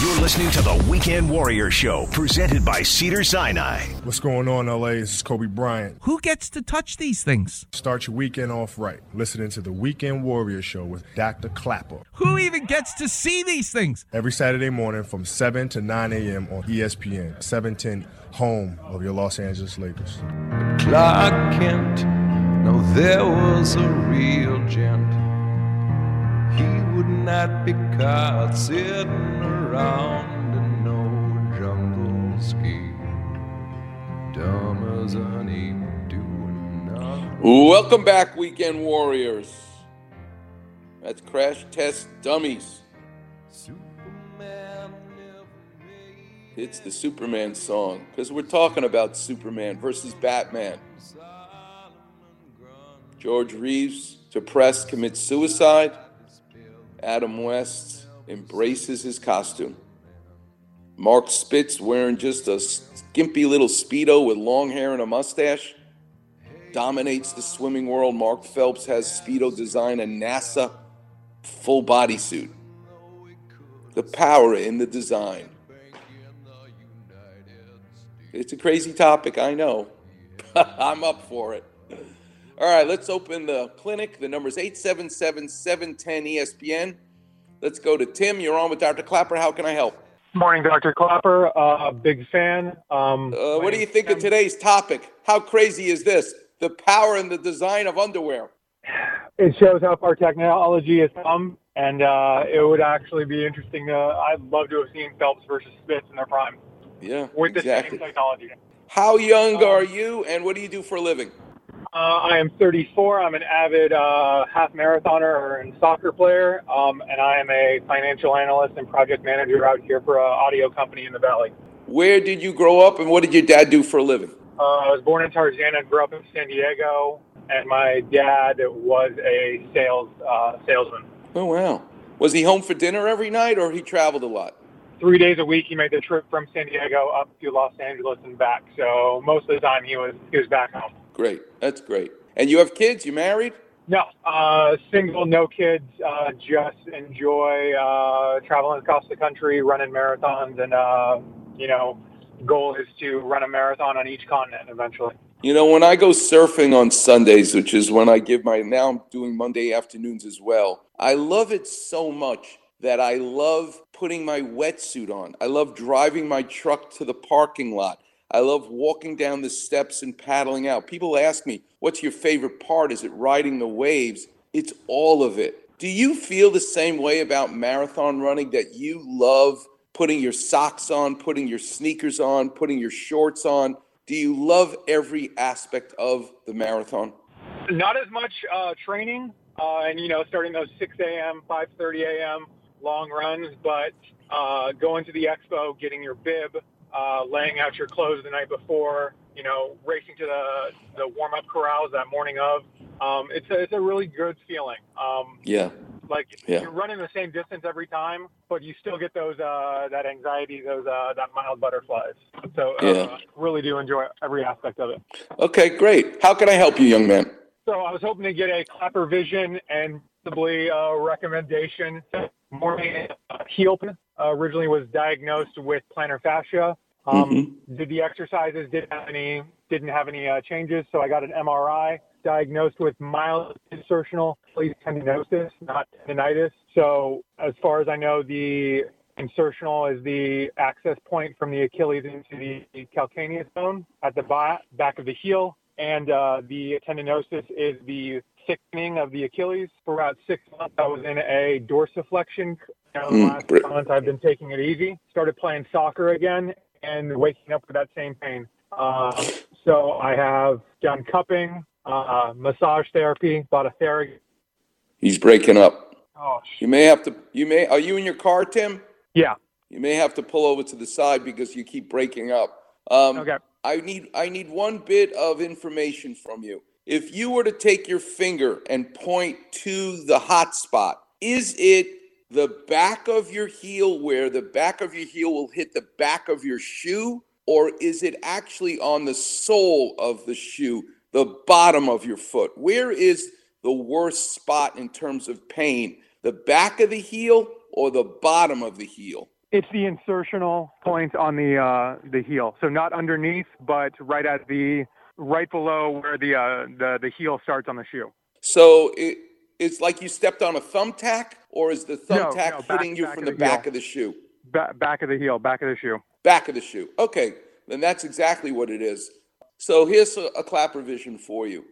You're listening to the Weekend Warrior Show, presented by Cedars-Sinai. What's going on, LA? This is Kobe Bryant. Who gets to touch these things? Start your weekend off right. Listening to the Weekend Warrior Show with Dr. Clapper. Who even gets to see these things? Every Saturday morning from 7 to 9 a.m. on ESPN, 710, home of your Los Angeles Lakers. Clark Kent, no, there was a real gent. He would not be caught sitting no jungle ski. Dumb as an ape doing nothing. Welcome back, Weekend Warriors. That's Crash Test Dummies. Superman It's the Superman song because we're talking about Superman versus Batman. George Reeves, depressed, commits suicide. Adam West embraces his costume. Mark Spitz, wearing just a skimpy little Speedo with long hair and a mustache, dominates the swimming world. Mark Phelps has Speedo design a NASA full bodysuit. The power in the design. It's a crazy topic, I know. I'm up for it. All right, let's open the clinic. The number is 877 710 ESPN. Let's go to Tim. You're on with Dr. Clapper. How can I help? Morning, Dr. Clapper. Uh, big fan. Um, Uh, what do you think of today's topic? How crazy is this? The power and the design of underwear. It shows how far technology has come, and uh, it would actually be interesting. To, I'd love to have seen Phelps versus Spitz in their prime Yeah, with the same technology. How young Um, are you, and what do you do for a living? Uh, I am 34. I'm an avid uh, half marathoner and soccer player, um, and I am a financial analyst and project manager out here for an audio company in the Valley. Where did you grow up, and what did your dad do for a living? Uh, I was born in Tarzana, and grew up in San Diego, and my dad was a sales uh, salesman. Oh, wow. Was he home for dinner every night, or he traveled a lot? three days a week he made the trip from San Diego up to Los Angeles and back. So most of the time he was he was back home. Great. That's great. And you have kids? You married? No, uh, single, no kids. Uh, just enjoy uh, traveling across the country, running marathons, and uh, you know, goal is to run a marathon on each continent eventually. You know, when I go surfing on Sundays, which is when I give my now I'm doing Monday afternoons as well. I love it so much that I love putting my wetsuit on. I love driving my truck to the parking lot. I love walking down the steps and paddling out. People ask me, "What's your favorite part? Is it riding the waves?" It's all of it. Do you feel the same way about marathon running that you love putting your socks on, putting your sneakers on, putting your shorts on? Do you love every aspect of the marathon? Not as much uh, training, uh, and you know, starting those 6 a.m., 5:30 a.m. long runs, but uh, going to the expo, getting your bib, uh, laying out your clothes the night before, you know, racing to the the warm up corrals that morning of. Um, it's a, it's a really good feeling. Um, Yeah. like Yeah. you're running the same distance every time, but you still get those uh, that anxiety, those uh, that mild butterflies. So uh, Yeah. really do enjoy every aspect of it. Okay, great. How can I help you, young man? So I was hoping to get a Clapper Vision and possibly a recommendation. Morning uh, heel. Uh, originally was diagnosed with plantar fascia. Um, Did the exercises didn't have any didn't have any uh, changes, so I got an MRI. Diagnosed with mild insertional tendinosis, not tendinitis. So as far as I know, the insertional is the access point from the Achilles into the calcaneus bone at the back of the heel, and uh, the tendinosis is the thickening of the Achilles. For about six months, I was in a dorsiflexion. You know, the Mm, last great. month, I've been taking it easy. Started playing soccer again and waking up with that same pain. Uh, so I have done cupping, uh, massage therapy, bought a therapy. He's breaking up. Oh, sh- You may have to. You may. Are you in your car, Tim? yeah. You may have to pull over to the side because you keep breaking up. Um, Okay. I need I need one bit of information from you. If you were to take your finger and point to the hot spot, is it the back of your heel where the back of your heel will hit the back of your shoe or is it actually on the sole of the shoe, the bottom of your foot? Where is the worst spot in terms of pain? The back of the heel or the bottom of the heel? It's the insertional point on the uh, the heel, so not underneath, but right at the right below where the uh, the the heel starts on the shoe. So it, it's like you stepped on a thumbtack, or is the thumbtack no, back- hitting you back from the, the back heel. of the shoe? Ba- back of the heel, back of the shoe. Back of the shoe. Okay, then that's exactly what it is. So here's a, a Clapper Vision for you.